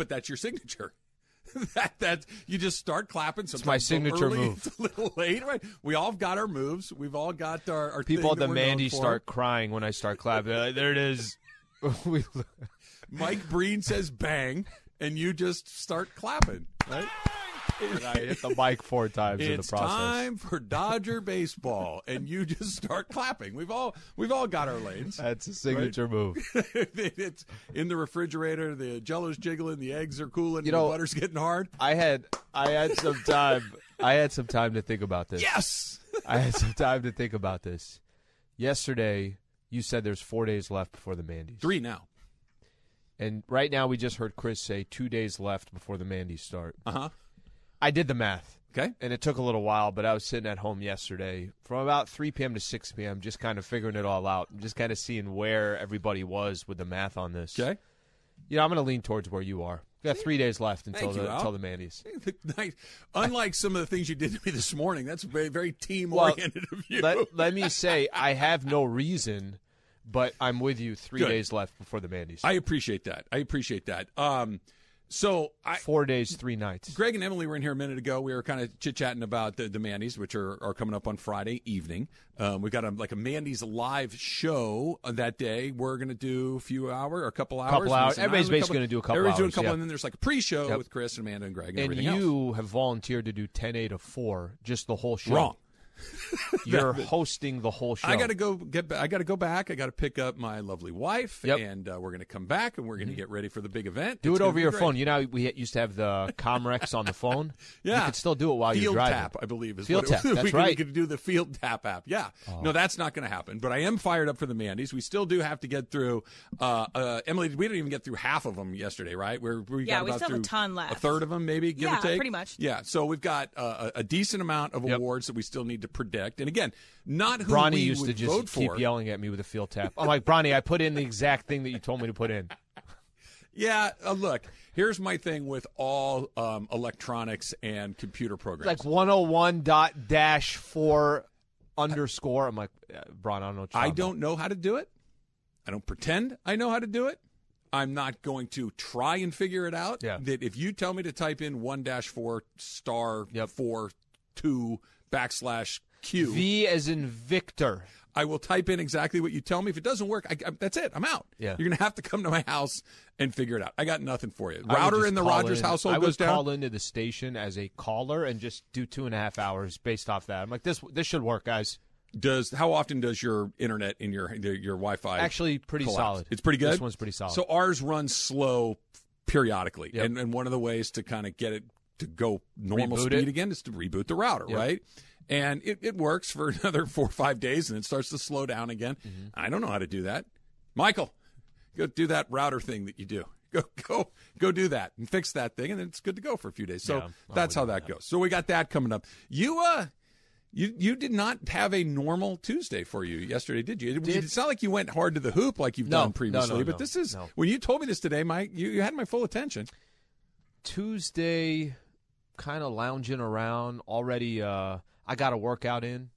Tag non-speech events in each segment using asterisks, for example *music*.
but that's your signature. *laughs* that that you just start clapping. Sometimes my it's little signature early, move. It's *laughs* a little late, right? We all got our moves. We've all got our, our People at the Mandy start crying when I start clapping. Like, there it is. *laughs* Mike Breen says bang, and you just start clapping. Right? *laughs* and I hit the mic four times in the It's process. time for Dodger baseball, and you just start clapping. We've all we've all got our lanes. That's a signature move. *laughs* it's in the refrigerator. The Jello's jiggling. The eggs are cooling. You the know- butter's getting hard. I had I had some time. I had some time to think about this. Yes. I had some time to think about this. Yesterday, you said there's four days left before the Mandy's. Three now. And right now, we just heard Chris say two days left before the Mandy's start. Uh huh. I did the math. Okay. And it took a little while, but I was sitting at home yesterday from about 3 p.m. to 6 p.m., just kind of figuring it all out, just kind of seeing where everybody was with the math on this. Okay. You know, I'm going to lean towards where you are. We got three days left until you, the Al. until the Mandy's. *laughs* Nice. Unlike some of the things you did to me this morning, that's very very team Well, oriented of you. Let, *laughs* let me say, I have no reason, but I'm with you. Three Good. days left before the Mandy's. I appreciate that. I appreciate that. Um, so I, Four days, three nights. Greg and Emily were in here a minute ago. We were kind of chit chatting about the, the Mandy's, which are, are coming up on Friday evening. Um, we got a, like a Mandy's live show uh, that day. We're going to do a few hours or a couple hours. Couple hours. Everybody's I don't know, basically gonna do a couple hours. Everybody's doing a hours, couple, yeah. and then there's like a pre-show Yep. with Chris and Amanda and Greg and, And everything else. you have volunteered to do 10 a to 4, just the whole show. Wrong. *laughs* You're hosting the whole show. I got to go get. ba- I got to go back. I got to pick up my lovely wife, Yep. Mm-hmm. and uh, we're going to come back, and we're going to get ready for the big event. Do It's it over your great. phone. You know, we used to have the Comrex on the phone. *laughs* Yeah. you could still do it while field you're driving. tap, I believe, is Field what it tap, was. *laughs* that's we could, right. Oh. We could do the field tap app. Yeah, no, that's not going to happen. But I am fired up for the Mandy's. We still do have to get through. Uh, uh, Emily, we didn't even get through half of them yesterday, right? We're, we Yeah, got we about still have a ton left. A third of them, maybe, give Yeah, or take. pretty much. Yeah, so we've got uh, a, a decent amount of Yep. awards that we still need to predict. And again, not who Bronny we used would to just vote keep for. yelling at me with a field tap. I'm like, Bronny, I put in the exact thing that you told me to put in. *laughs* Yeah, uh, look, here's my thing with all um, electronics and computer programs. Like 101 dot dash four underscore. I'm like, Bron, I don't know. What you're I don't know how to do it. I don't pretend I know how to do it. I'm not going to try and figure it out. Yeah. That if you tell me to type in one dash four star Yep. four two backslash Q. V as in Victor. I will type in exactly what you tell me. If it doesn't work, I, I- that's it. I'm out. Yeah. You're gonna have to come to my house and figure it out. I got nothing for you. Router in the Rogers in- household I would goes down. call into the station as a caller and just do two and a half hours based off that. I'm like, this this should work, guys. Does how often does your internet in your your Wi-Fi Actually, pretty collapse? solid. It's pretty good. This one's pretty solid. So ours runs slow periodically, Yep. and, and one of the ways to kind of get it to go normal Reboot speed it. again is to reboot the router, Yep. right? And it, it works for *laughs* another four or five days, and it starts to slow down again. Mm-hmm. I don't know how to do that. Michael, go do that router thing that you do. *laughs* Go go go do that and fix that thing, and then it's good to go for a few days. So Yeah, that's how that that. goes. So we got that coming up. You uh. You you did not have a normal Tuesday for you yesterday, did you? It, Did- it's not like you went hard to the hoop like you've No, done previously, no, but no, this is when you told me this today, Mike. You, you had my full attention. Tuesday, kind of lounging around. Already, uh, I got a workout in.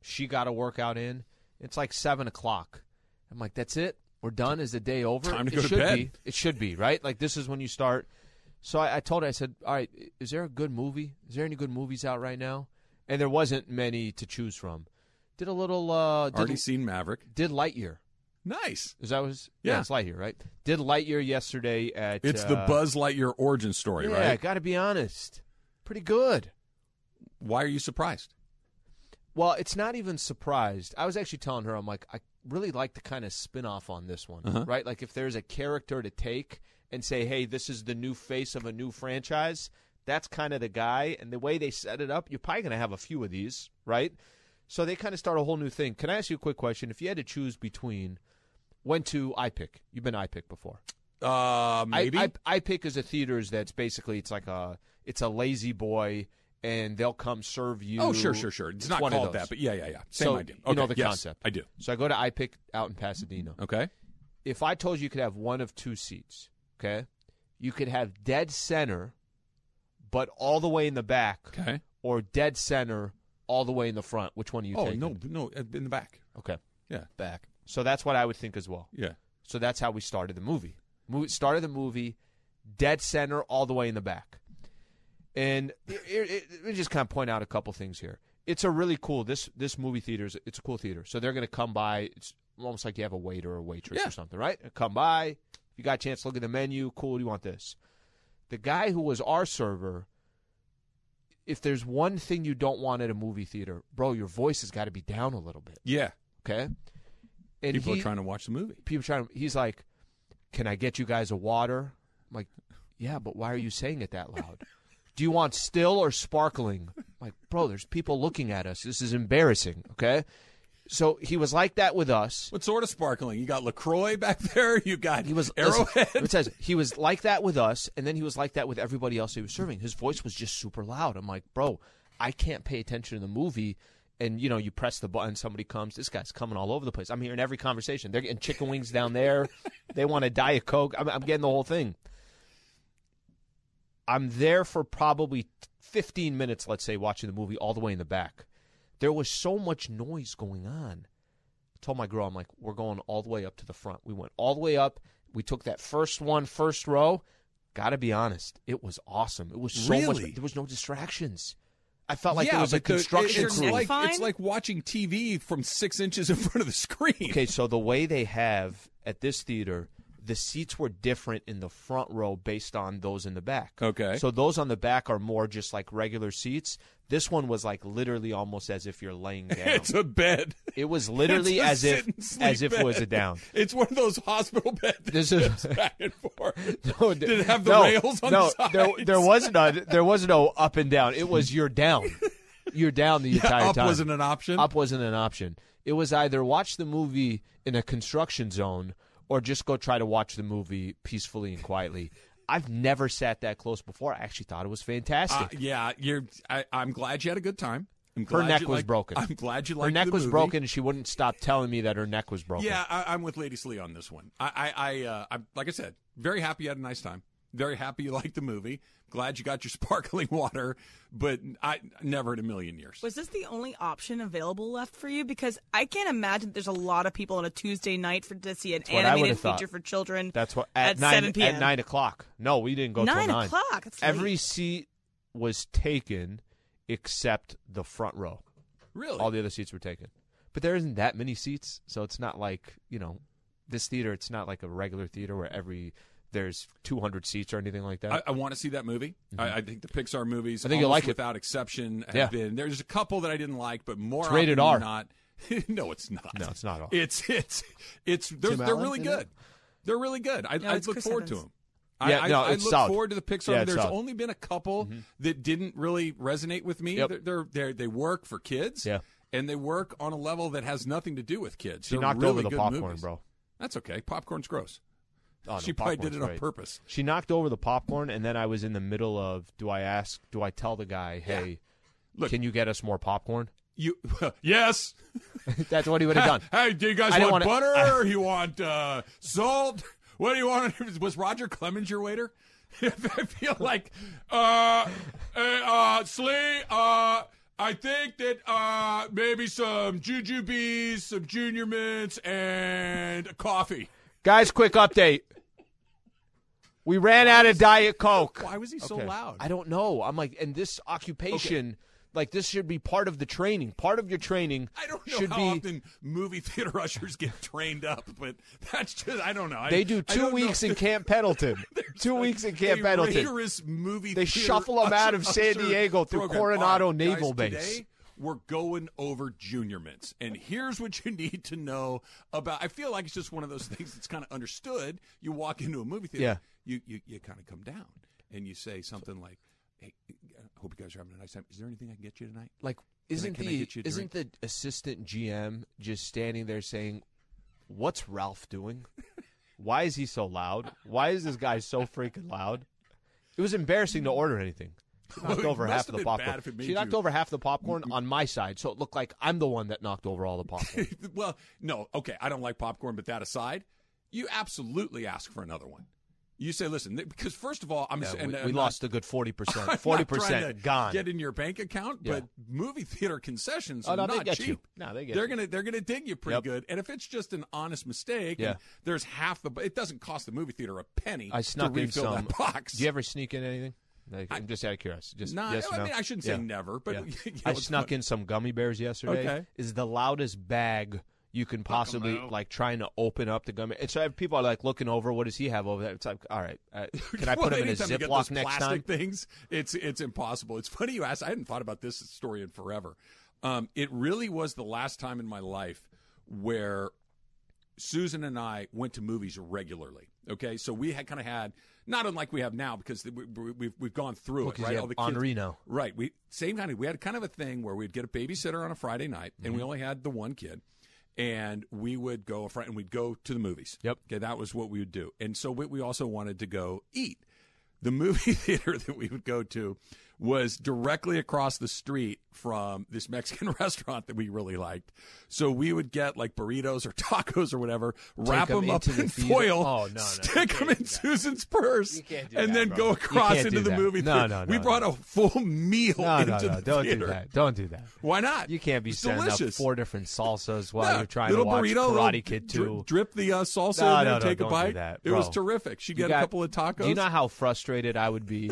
She got a workout in. It's like seven o'clock. I'm like, that's it. We're done. Is the day over? Time to it go to should bed. Be. It should be right. Like this is when you start. So I, I told her, I said, all right, is there a good movie? Is there any good movies out right now? And there wasn't many to choose from. Did a little. Uh, did, Already seen Maverick. did Lightyear. Nice. Is that was Yeah. it's Lightyear, right? Did Lightyear yesterday at. It's the uh, Buzz Lightyear origin story, Yeah, right? Yeah. Got to be honest. Pretty good. Why are you surprised? Well, it's not even surprised. I was actually telling her, I'm like, I really like the kind of spin off on this one, Uh-huh. right? Like, if there's a character to take and say, hey, this is the new face of a new franchise, that's kind of the guy. And the way they set it up, you're probably going to have a few of these, right? So they kind of start a whole new thing. Can I ask you a quick question? If you had to choose between, went to iPic, you've been iPic before. Uh, maybe. I, I, iPic is a theaters that's basically it's like a it's a lazy boy and they'll come serve you. oh, sure, sure, sure. It's, not one of called that, but yeah, yeah, yeah. Same So, idea. you know Okay, the yes, concept. I do. So I go to iPic out in Pasadena. Okay. If I told you you could have one of two seats, okay, you could have dead center, but all the way in the back, Okay. or dead center all the way in the front. Which one are you Oh taking? no, no, in the back. Okay, Yeah, back. So that's what I would think as well. yeah. So that's how we started the movie. Movie started the movie, dead center, all the way in the back. And it, it, it, let me just kind of point out a couple things here. It's a really cool this this movie theater is it's a cool theater. So they're going to come by. It's almost like you have a waiter or a waitress Yeah. or something, right? Come by. If You got a chance to look at the menu. Cool. Do you want this? The guy who was our server. If there's one thing you don't want at a movie theater, bro, your voice has got to be down a little bit. Yeah. Okay. And People he, are trying to watch the movie. people trying to, he's like, Can I get you guys a water? I'm like, Yeah, but why are you saying it that loud? Do you want still or sparkling? I'm like, bro, there's people looking at us. This is embarrassing. Okay. So he was like that with us. What sort of sparkling? You got LaCroix back there. You got He was listen, Arrowhead. *laughs* it says he was like that with us, and then he was like that with everybody else he was serving. His voice was just super loud. I'm like, bro, I can't pay attention to the movie. And you know, you press the button, somebody comes. This guy's coming all over the place. I'm hearing every conversation. They're getting chicken wings down there. *laughs* they want a diet coke. I'm, I'm getting the whole thing. I'm there for probably 15 minutes, let's say, watching the movie all the way in the back. There was so much noise going on. I told my girl, I'm like, we're going all the way up to the front. We went all the way up. We took that first one, first row. Got to be honest, it was awesome. It was so much. There was no distractions. I felt like yeah, there was a but the- construction it's crew. like it's like watching TV from six inches in front of the screen. Okay, so the way they have at this theater, the seats were different in the front row based on those in the back. Okay. So those on the back are more just like regular seats. This one was like literally almost as if you're laying *laughs* down. It's a bed. it was literally as if sit and sleep as if it was a down. *laughs* It's one of those hospital beds This is- back and forth. *laughs* No, Did it have the no, rails on no, the sides? there there was none. There was no up and down. It was you're down. You're down the Yeah, entire up time. Up wasn't an option. Up wasn't an option. It was either watch the movie in a construction zone or just go try to watch the movie peacefully and quietly. I've never sat that close before. I actually thought it was Uh, fantastic. yeah, you're. I, I'm glad you had a good time. I'm Her neck was liked- broken. I'm glad you Her neck was movie. broken, and she wouldn't stop telling me that her neck was broken. Yeah, I, I'm with Lady Slee on this one. I, I, I, uh, I'm like I said, very happy you had a nice time. Very happy you liked the movie. Glad you got your *laughs* sparkling water, but I never in a million years. Was this the only option available left for you? Because I can't imagine there's a lot of people on a Tuesday night for to see an what animated would've thought. feature for children. That's what at, At nine 7 p.m. at nine o'clock. No, we didn't go till nine nine. o'clock. That's Every late. seat was taken except the front row. really? All the other seats were taken. But there isn't that many seats, so it's not like, you know, this theater, it's not like a regular theater where every there's 200 seats or anything like that. I, I want to see that movie. I, I think the Pixar movies, Mm-hmm. I think you'll almost like it. without exception, have Yeah. been. There's a couple that I didn't like, but more It's rated R. not. *laughs* no, it's not. No, it's not R. It's it's it's they're, they're really good. it? They're really good. I, No, I look Chris forward to them. I, Yeah, I, no, I it's look solid. forward to the Pixar. Yeah, There's solid. only been a couple that didn't really resonate with me. Yep. They're, they're, they're they work for kids. Yeah. and they work on a level that has nothing to do with kids. she They're knocked really over the good popcorn, movies. bro. That's okay. Popcorn's gross. Oh, no, she probably did it on purpose. She knocked over the popcorn, and then I was in the middle of do I ask, do I tell the guy, hey, Look- can you get us more popcorn? You *laughs* yes. *laughs* That's what he would have done. Hey, do you guys I want butter? or you want uh, salt? What do you want? *laughs* Was Roger Clemens your waiter? I feel like uh, uh, uh, Slee. Uh, I think that uh, maybe some jujubes, some junior mints, and coffee. Guys, quick update. We ran out of Diet Coke. Why was he so Okay. loud? I don't know. I'm like, and this occupation, like, this should be part of the training. Part of your training I don't know should how be. often movie theater *laughs* ushers get trained up, but that's just I don't know. They do I two don't know weeks if in *laughs* Camp Pendleton. *laughs* two weeks in Camp a Pendleton. rigorous movie. They theater shuffle 'em out of San Diego through program. Coronado All right, guys, Naval Base. Today, we're going over junior mints, and here's what you need to know about. I feel like it's just one of those things that's kind of understood. You walk into a movie theater, Yeah. You you, you kind of come down and you say something like, "Hey, I hope you guys are having a nice time. Is there anything I can get you tonight?" Like, isn't can I the get you isn't the assistant GM just standing there saying, "What's Ralph doing? Why is he so loud? Why is this guy so freaking loud?" It was embarrassing to order anything. She knocked Well, over half the popcorn. bad if it made She knocked you- over half the popcorn on my side, so it looked like I'm the one that knocked over all the popcorn. *laughs* well, no, okay, I don't like popcorn, but that aside, you absolutely ask for another one. You say, listen, because first of all, I'm Yeah, and, we, we I'm lost a good forty *laughs* percent, Forty not percent gone. Get in your bank account, Yeah. but movie theater concessions Oh, are no, they not cheap. you. No, they get They're you. gonna they're gonna dig you pretty Yep. good. And if it's just an honest mistake, Yeah. and there's half the, it doesn't cost the movie theater a penny I snuck to in refill some. that box. Do you ever sneak in anything? Like, I'm just out of curiosity. Just Nah, yes, I no? mean, I shouldn't say Yeah. never, but Yeah. *laughs* you know, I snuck fun. in some gummy bears yesterday. Okay. Is the loudest bag you can possibly like trying to open up the gummy. And so people are like looking over. What does he have over there? It's like, all right, uh, *laughs* can I Well, put him in a Ziploc next plastic time? Things, it's it's impossible. It's funny you ask. I hadn't thought about this story in forever. Um, it really was the last time in my life where Susan and I went to movies regularly. Okay, so we had kind of had not unlike we have now because we, we, we've we've gone through it. Right, all the kids. Henri. Right. We same kind of we had kind of a thing where we'd get a babysitter on a Friday night, and Mm-hmm. we only had the one kid, and we would go a friend and we'd go to the movies. Yep. Okay, that was what we would do, and so we, we also wanted to go eat. The movie *laughs* theater that we would go to was directly across the street from this Mexican *laughs* restaurant that we really liked. So we would get like burritos or *laughs* tacos or whatever, wrap them up into the in foil, Oh, no, no, stick them in that. Susan's purse, You can't do and that, then bro. go across into the that. movie No, theater. no, we no, brought no. a full meal No, into no, no! the Don't theater. do that! Don't do that! Why not? You can't be It's setting delicious. up four different salsas while you're trying little to watch burrito, Karate Kid dri- Two. Drip the uh, salsa No, in there, no, no, take a bite. it was terrific. She got, got- a couple of tacos. Do you know how frustrated I would be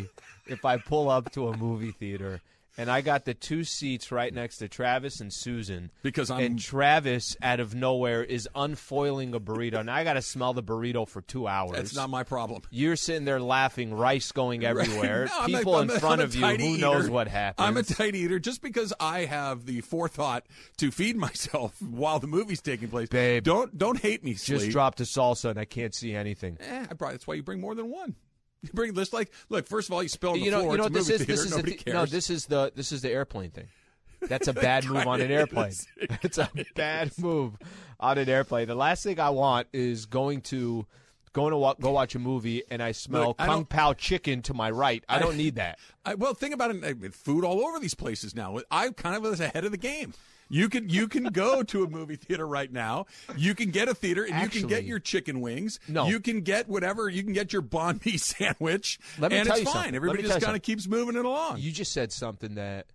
if I pull up to a movie theater and I got the two seats right next to Travis and Susan? Because I'm- and Travis out of nowhere is unfoiling a burrito, and I got to smell the burrito for two hours. That's not my problem. You're sitting there laughing, rice going everywhere. *laughs* No, I'm a- People in a- front of you, who eater. knows what happens? I'm a tight eater. Just because I have the forethought to feed *laughs* myself while the movie's taking place, Babe. Don't don't hate me. just Slee. dropped a salsa and I can't see anything. Eh, I brought. That's why you bring more than one. *laughs* You bring this like look. First of all, you spill on the you know, floor. you know what this is. theater. This is Nobody the th- no. This is the this is the airplane thing. *laughs* That's a bad move on an airplane. It *laughs* It's a bad move on an airplane. The last thing I want is going to going to wa- go watch a movie and I smell Look, kung don't- pao chicken to my right. I don't need that. I, well, think about it. Food all over these places now. I kind of was ahead of the game. You can you can go to a movie theater right now. You can get a theater and you can get your chicken wings. No. you can get whatever. You can get your banh mi *laughs* sandwich. Let me and tell it's you fine. something. Everybody just kind of keeps moving it along. You just said something that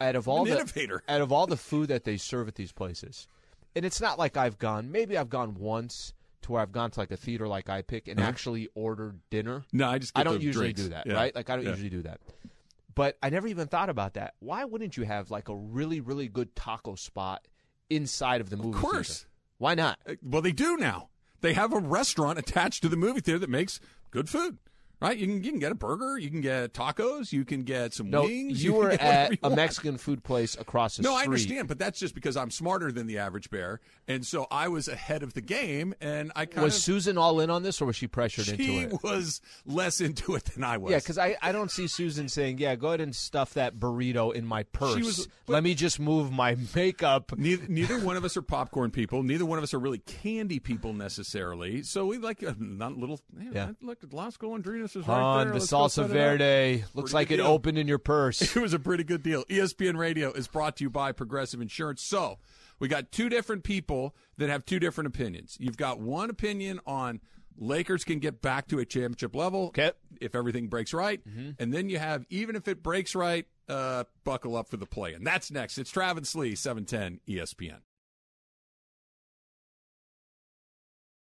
out of all the innovator. *laughs* out of all the food that they serve at these places, and it's not like I've gone. Maybe I've gone once to where I've gone to like a theater like iPic and uh-huh. actually ordered dinner. no, I just I don't usually drinks. do that, Yeah. right? Like I don't Yeah. usually do that. But I never even thought about that. Why wouldn't you have like a really, really good taco spot inside of the movie? Theater? Of course. theater? Why not? Uh, Well, they do now. They have a restaurant attached to the movie theater that makes good food. Right? You can you can get a burger, you can get tacos, you can get some No, wings. you can were at you a. Mexican food place across the No, street. No, I understand, but that's just because I'm smarter than the average bear, and so I was ahead of the game, and I kind Was of Susan all in on this, or was she pressured she into it? She was less into it than I was. Yeah, because I, I don't see Susan saying, "Yeah, go ahead and stuff that burrito in my purse. She was- but- Let me just move my *laughs* makeup." Neither, neither one of us are popcorn people. Neither one of us are really candy people necessarily. So we like a not little. Yeah, Yeah. look, Las Golondrinas is right On there. The Let's go salsa set it up. verde looks Pretty like it deal. opened in your purse. *laughs* It was a pretty good deal. ESPN Radio is brought to you by Progressive Insurance. So we got two different people that have two different opinions. You've got one opinion on Lakers can get back to a championship level Okay. if everything breaks right, and then you have even if it breaks right, uh, buckle up for the play. And that's next. It's Travis Lee, seven ten E ESPN.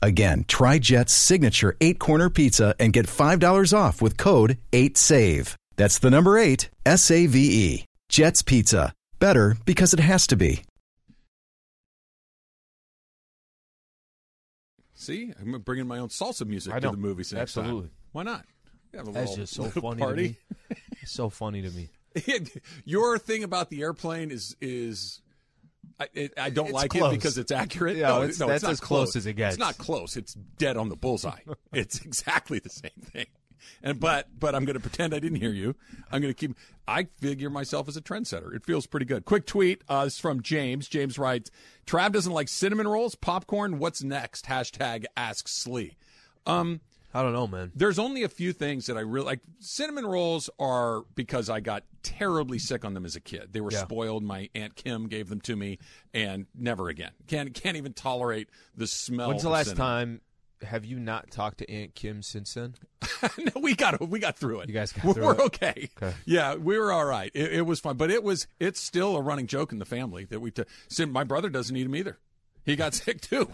Again, try Jet's signature eight corner pizza and get $5 off with code 8SAVE. That's the number eight, S A V E. Jet's Pizza. Better because it has to be. See, I'm bringing my own salsa music I to know. the movies next time. Absolutely. Why not? Have a That's little- just so *laughs* little funny party. to me. It's so funny to me. *laughs* Your thing about the airplane is is I, it, I don't It's like close. it because it's accurate. Yeah, no, it's- no, that's it's not as close as it gets. It's not close. It's dead on the bullseye. *laughs* it's exactly the same thing. and but but I'm going to pretend I didn't hear you. I'm going to keep. I figure myself as a trendsetter. It feels pretty good. Quick tweet. Uh, is from James. James writes, "Trav doesn't like cinnamon rolls, popcorn. What's next?" Hashtag Ask Slee. Um, I don't know, man. there's only a few things that I really like. Cinnamon rolls are because I got terribly sick on them as a kid. They were Yeah. spoiled. My aunt Kim gave them to me, and never again. Can't can't even tolerate the smell. When's the last cinnamon. time? Have you not talked to Aunt Kim since then? *laughs* no, we got we got through it. You guys got we're, through we're it? okay. Okay. Yeah, we were all right. It, it was fun, but it was it's still a running joke in the family that we. T- my brother doesn't eat them either. He got *laughs* sick too.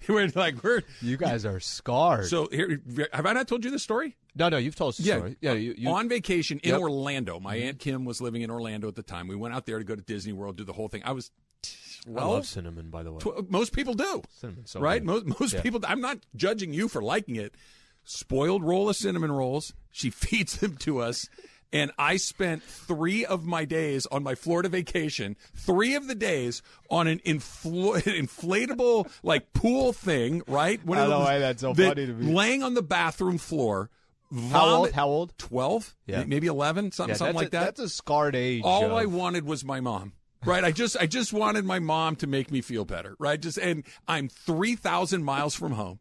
*laughs* We're like we're You guys are scarred. so here. Have I not told you this story? no, no, you've told us the Yeah. story. Yeah, you, you, on vacation in Yep. Orlando. My mm-hmm. aunt Kim was living in Orlando at the time. We went out there to go to Disney World, do the whole thing. I was I love cinnamon, by the way. tw- most people do, Cinnamon, so right? good. Most most Yeah. people. I'm not judging you for liking it. Spoiled roll of cinnamon rolls. She *laughs* feeds them to us. And I spent three of my days on my Florida vacation, three of the days on an infl- *laughs* inflatable like pool thing, right? One I don't know why that's so that- funny to me. Laying on the bathroom floor. How old? How old? 12 Yeah. maybe 11 something, Yeah, something like a, that That's a scarred age. all of- i wanted was my mom right i just i just wanted my mom to make me feel better right just and i'm 3000 miles from home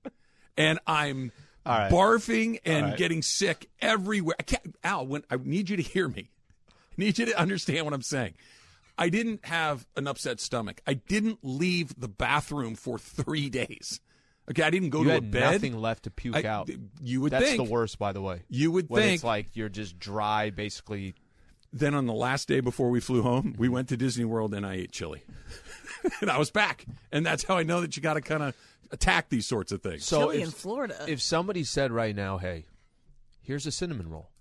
and i'm right. barfing and All right. getting sick everywhere i can't al when i need you to hear me i need you to understand what i'm saying i didn't have an upset stomach i didn't leave the bathroom for three days okay i didn't go You to a had bed nothing left to puke I- out. you would That's think the worst, by the way. you would When think it's like you're just dry, basically. then on the last day before we flew home, we went to Disney World and I ate chili. *laughs* and I was back. And that's how I know that you got to kind of attack these sorts of things. So Chili if, in Florida. if somebody said right now, "Hey, here's a cinnamon roll,"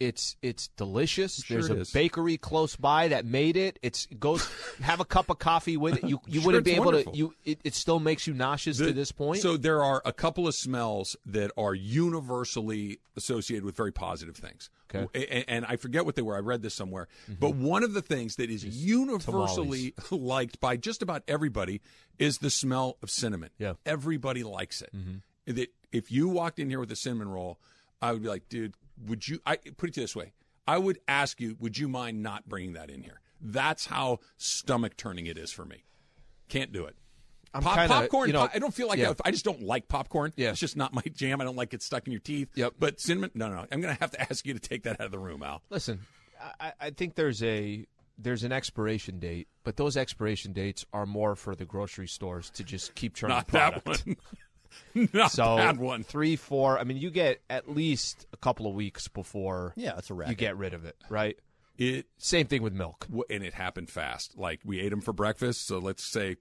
it's it's delicious. Sure There's it a is. bakery close by that made it. It's it goes have a cup of coffee with it. You you Sure, wouldn't be able wonderful. to. You it, it still makes you nauseous The- to this point. So there are a couple of smells that are universally associated with very positive things. Okay. A- a- And, I forget what they were. I read this somewhere. Mm-hmm. But one of the things that is universally *laughs* liked by just about everybody is the smell of cinnamon. Yeah. Everybody likes it. Mm-hmm. That if you walked in here with a cinnamon roll, I would be like, dude, would you? I put it this way. I would ask you, would you mind not bringing that in here? That's how stomach turning it is for me. Can't do it. I'm Pop- kinda, popcorn. you know, I don't feel like yeah. I, I just don't like popcorn. Yeah. it's just not my jam. I don't like it stuck in your teeth. Yep. But cinnamon, no, no. I'm gonna have to *laughs* ask you to take that out of the room, Al. Listen, I, I think there's a there's an expiration date, but those expiration dates are more for the grocery stores to just keep churning Not product. that one. *laughs* *laughs* not So that one. three, four. I mean, you get at least a couple of weeks before Yeah, that's a you get rid of it, right? It Same thing with milk. w- and it happened fast. Like we ate them for breakfast. So let's say.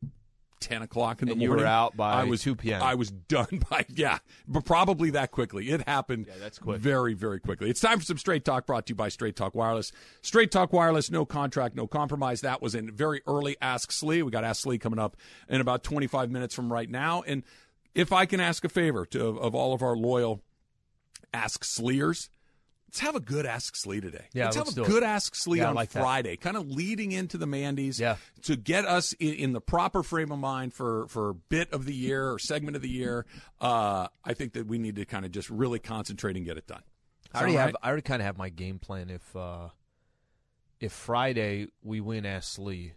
10 o'clock in the And you were morning. out by I was 2 p.m.. I was done *laughs* by yeah, but probably that quickly. It happened. Yeah, that's quick. Very, very quickly. It's time for some straight talk. Brought to you by Straight Talk Wireless. Straight Talk Wireless, no contract, no compromise. That was in very early Ask Slee. We got Ask Slee coming up in about 25 minutes from right now. And if I can ask a favor to of all of our loyal Ask Sleers, let's have a good Ask Slee today. Yeah, let's, let's have a it. good Ask Slee Yeah, on like that. Friday, kind of leading into the Mandy's Yeah. to get us in, in the proper frame of mind for for bit of the year or segment of the year. Uh, I think that we need to kind of just really concentrate and get it done. I already Sound have. I already kind of have my game plan. If uh, if Friday we win Ask Slee,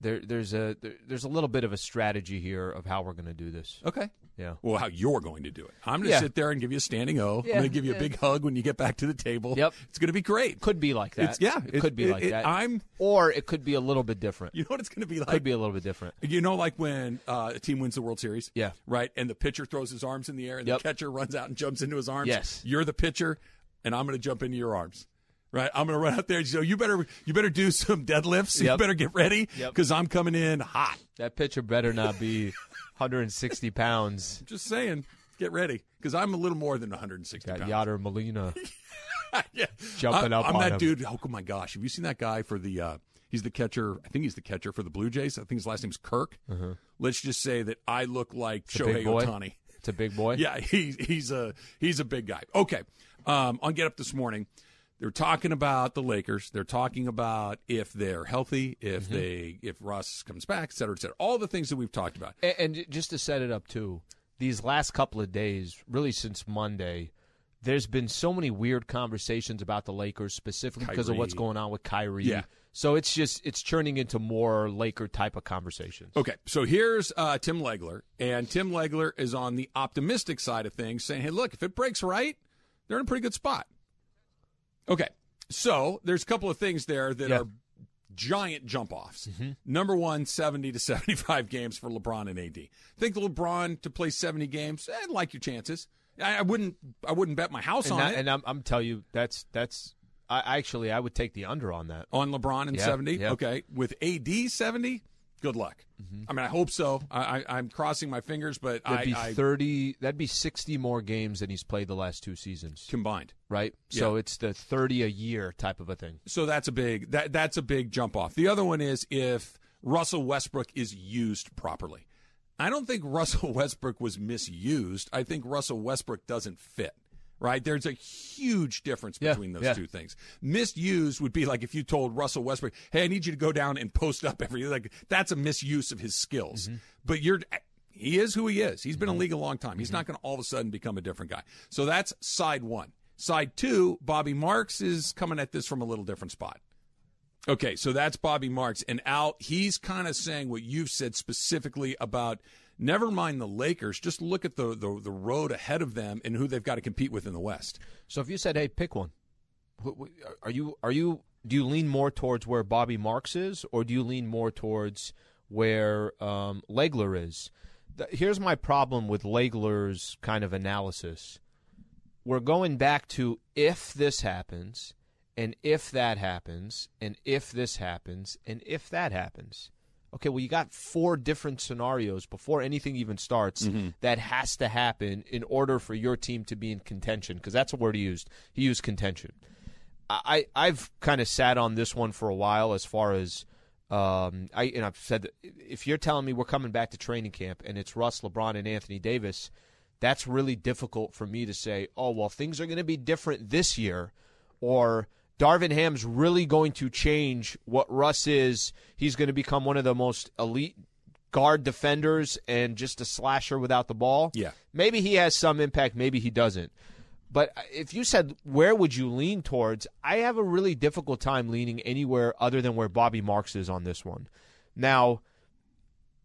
there there's a there, there's a little bit of a strategy here of how we're going to do this. Okay. Yeah. Well, how you're going to do it? I'm going to Yeah. sit there and give you a standing O. I'm going to give you a big hug when you get back to the table. Yep. It's going to be great. Could be like that. It's, yeah, it, could be like it- that. I'm. or it could be a little bit different. You know what it's going to be like? could be a little bit different. You know, like when uh, a team wins the World Series, Yeah. right, and the pitcher throws his arms in the air, and Yep. the catcher runs out and jumps into his arms. Yes. you're the pitcher, and I'm going to jump into your arms. Right, I'm going to run out there. and So you better you better do some deadlifts. You better get ready Yep. because I'm coming in hot. That pitcher better not be *laughs* 160 pounds. Just saying, get ready because I'm a little more than 160 Got pounds. Yadier Molina. *laughs* yeah. Jumping I, up I'm that him. dude. Oh my gosh, have you seen that guy for the? Uh, he's the catcher. I think he's the catcher for the Blue Jays. I think his last name's Kirk. Let's just say that I look like Uh-huh. Shohei? Ohtani. It's a big boy. Yeah, he, he's a he's a big guy. Okay, um, on Get Up this morning, they're talking about the Lakers. They're talking about if they're healthy, if Mm-hmm. they if Russ comes back, et cetera, et cetera. All the things that we've talked about. And, and just to set it up too, these last couple of days, really since Monday, there's been so many weird conversations about the Lakers, specifically because of what's going on with Kyrie. Yeah. So it's just it's turning into more Laker type of conversations. Okay, so here's uh, Tim Legler, and Tim Legler is on the optimistic side of things, saying, "Hey, look, if it breaks right, they're in a pretty good spot." Okay, so there's a couple of things there that are giant jump offs. Number one, 70 to *laughs* 75 games for LeBron and AD. Think LeBron to play 70 games? Eh, I like your chances. I, I wouldn't. I wouldn't bet my house And, on that- it and I'm, I'm telling you that's that's I actually I would take the under on that. on LeBron and Yeah, 70. yeah. Okay, with AD 70. Good luck. Mm-hmm. I mean, I hope so. I, I, I'm crossing my fingers, but That'd I, be I thirty. That'd be sixty more games than he's played the last two seasons, combined. right? So it's the thirty a year type of a thing. So that's a big that that's a big jump off. The other one is if Russell Westbrook is used properly. I don't think Russell *laughs* Westbrook was misused. I think Russell Westbrook doesn't fit. Right? There's a huge difference Yeah, between those yeah. two things. Misuse would be like if you told Russell Westbrook, "Hey, I need you to go down and post up every like that's a misuse of his skills." Mm-hmm. But you're he is who he is. He's been in the league a long time. He's not going to all of a sudden become a different guy. So that's side 1. Side 2, Bobby Marks is coming at this from a little different spot. Okay, so that's Bobby Marks. And Al, he's kind of saying what you've said specifically about never mind the Lakers, just look at the, the, the road ahead of them and who they've got to compete with in the West. So if you said, "Hey, pick one," are you are you do you lean more towards where Bobby Marks is, or do you lean more towards where um, Legler is? Here's my problem with Legler's kind of analysis. We're going back to if this happens, and if that happens, and if this happens, and if that happens. Okay, well, you got four different scenarios before anything even starts that has to happen in order for your team to be in contention, because that's a word he used. He used contention. I, I've kind of sat on this one for a while as far as um, I and I've said that if you're telling me we're coming back to training camp and it's Russ, LeBron, and Anthony Davis, that's really difficult for me to say. Oh well, things are going to be different this year, or Darvin Ham's really going to change what Russ is. He's going to become one of the most elite guard defenders and just a slasher without the ball. Yeah. Maybe he has some impact, maybe he doesn't. But if you said where would you lean towards, I have a really difficult time leaning anywhere other than where Bobby Marks is on this one. Now,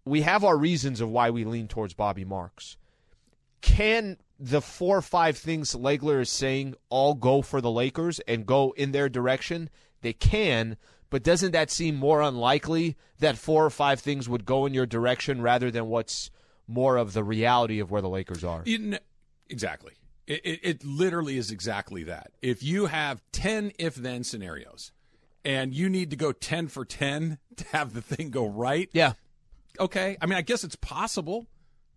we have our reasons of why we lean towards Bobby Marks. Can the four or five things Legler is saying all go for the Lakers and go in their direction? They can, but doesn't that seem more unlikely that four or five things would go in your direction rather than what's more of the reality of where the Lakers are? Kn- exactly. It, it, it literally is exactly that. If you have 10 if then scenarios and you need to go 10 for 10 to have the thing go right, Yeah. okay. I mean, I guess it's possible.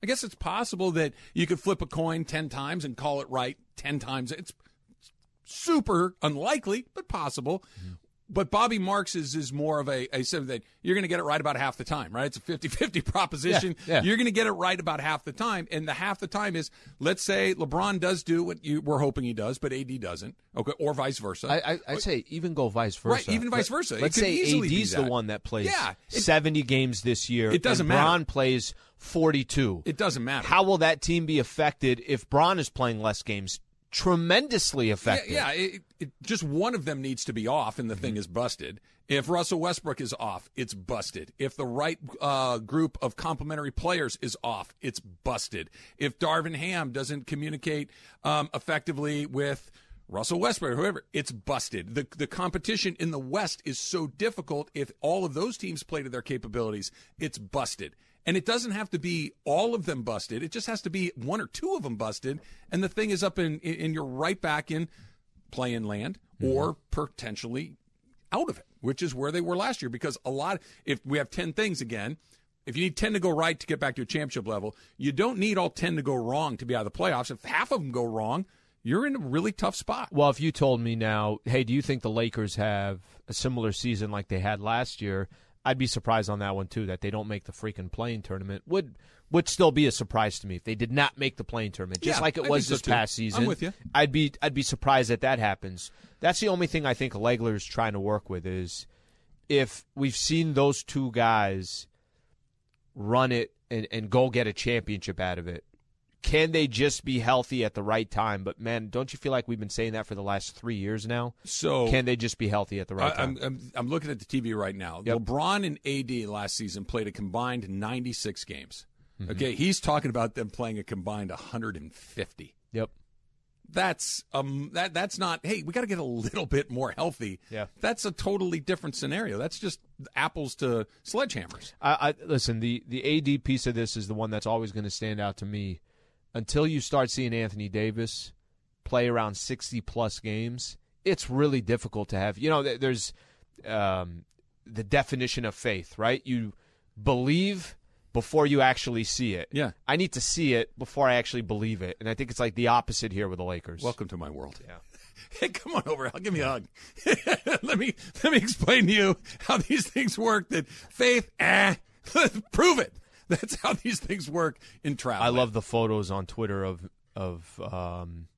I guess it's possible that you could flip a coin 10 times and call it right 10 times. It's super unlikely, but possible. Mm-hmm. But Bobby Marks is, is more of a, a said that you're going to get it right about half the time, right? It's a 50 50 *laughs* proposition. Yeah, yeah. You're going to get it right about half the time. And the half the time is, let's say LeBron does do what you we're hoping he does, but AD doesn't. Okay. Or vice versa. I, I, I'd say even go vice versa. Right, even vice versa. It Let's say AD's the one that plays Yeah, it- 70 games this year. It doesn't and matter. Bron plays 42. it doesn't matter. How will that team be affected if Bron is playing less games? Tremendously Yeah, yeah it, it, just one of them needs to be off, and the thing is busted. If Russell Westbrook is off, it's busted. If the right uh, group of complementary players is off, it's busted. If Darvin Ham doesn't communicate um, effectively with Russell Westbrook, whoever, it's busted. The the competition in the West is so difficult. If all of those teams play to their capabilities, it's busted. And it doesn't have to be all of them busted. It just has to be one or two of them busted, and the thing is up in, and you're right back in play-in land mm-hmm. or potentially out of it, which is where they were last year. Because a lot, if we have 10 things again, if you need 10 to go right to get back to a championship level, you don't need all 10 to go wrong to be out of the playoffs. If half of them go wrong, you're in a really tough spot. Well, if you told me now, hey, do you think the Lakers have a similar season like they had last year? I'd be surprised on that one too. That they don't make the freaking play-in tournament would would still be a surprise to me if they did not make the play-in tournament, just Yeah, like it I was so this too. past I'm season. with you. I'd be I'd be surprised that that happens. That's the only thing I think Legler's trying to work with is if we've seen those two guys run it and, and go get a championship out of it. Can they just be healthy at the right time? But man, don't you feel like we've been saying that for the last three years now? So Can they just be healthy at the right I, time? I'm, I'm I'm looking at the TV right now. Yep. LeBron and AD last season played a combined 96 games. Mm-hmm. Okay, he's talking about them playing a combined 150. yep. That's um that that's not. Hey, we got to get a little bit more healthy. Yeah. that's a totally different scenario. That's just apples to sledgehammers. I, I listen. The the AD piece of this is the one that's always going to stand out to me. Until you start seeing Anthony Davis play around sixty plus games, it's really difficult to have. You know, there's um, the definition of faith, right? You believe before you actually see it. Yeah. I need to see it before I actually believe it, and I think it's like the opposite here with the Lakers. Welcome to my world. Yeah. *laughs* Hey, come on over. I'll give me a hug. *laughs* let me let me explain to you how these things work. That faith, eh, *laughs* prove it. *laughs* That's how these things work in travel. I love the photos on Twitter of of um,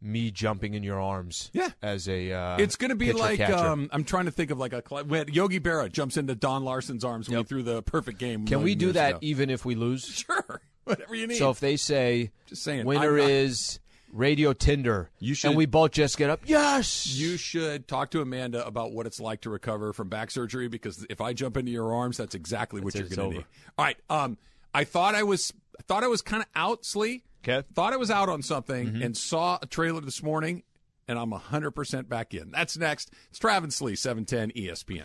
me jumping in your arms. Yeah. as a uh, It's going to be like um, I'm trying to think of like a when Yogi Berra jumps into Don Larsen's arms when Yep. he threw the perfect game. Can we do that ago. even if we lose? *laughs* Sure, whatever you need. So if they say Just saying, winner not- is Radio Tinder, You should- and we both just get up. Yes, you should talk to Amanda about what it's like to recover from back surgery because if I jump into your arms, that's exactly what That's you're going to need. All right. Um, I thought I was I thought I was kind of out, Slee. Okay. Thought I was out on something Mm-hmm. and saw a trailer this morning, and I'm 100% back in. That's next. It's Travis Slee, E 710 ESPN.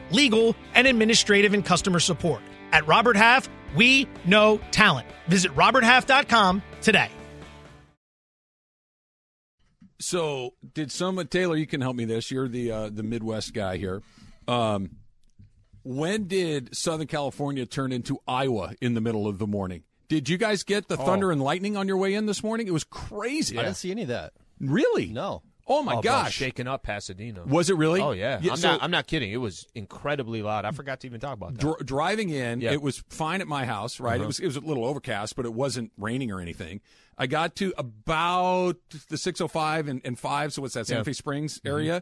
legal, and administrative and customer support. At Robert Half, we know talent. Visit roberthalf.com today. So, did someone Taylor? You can help me. This you're the uh, the Midwest guy here. Um, when did Southern California turn into Iowa in the middle of the morning? Did you guys get the thunder and lightning on your way in this morning? It was crazy. I didn't see any of that. Really? No. Oh my Oh, bro, gosh! shaking up Pasadena. Was it really? Oh yeah, I'm so not. I'm not kidding. It was incredibly loud. I forgot to even talk about that. dr- driving in, Yeah. it was fine at my house. Right? Uh-huh. It was it was a little overcast, but it wasn't raining or anything. I got to about the 605 and, and five. So what's that? Santa Yeah. Fe Springs area.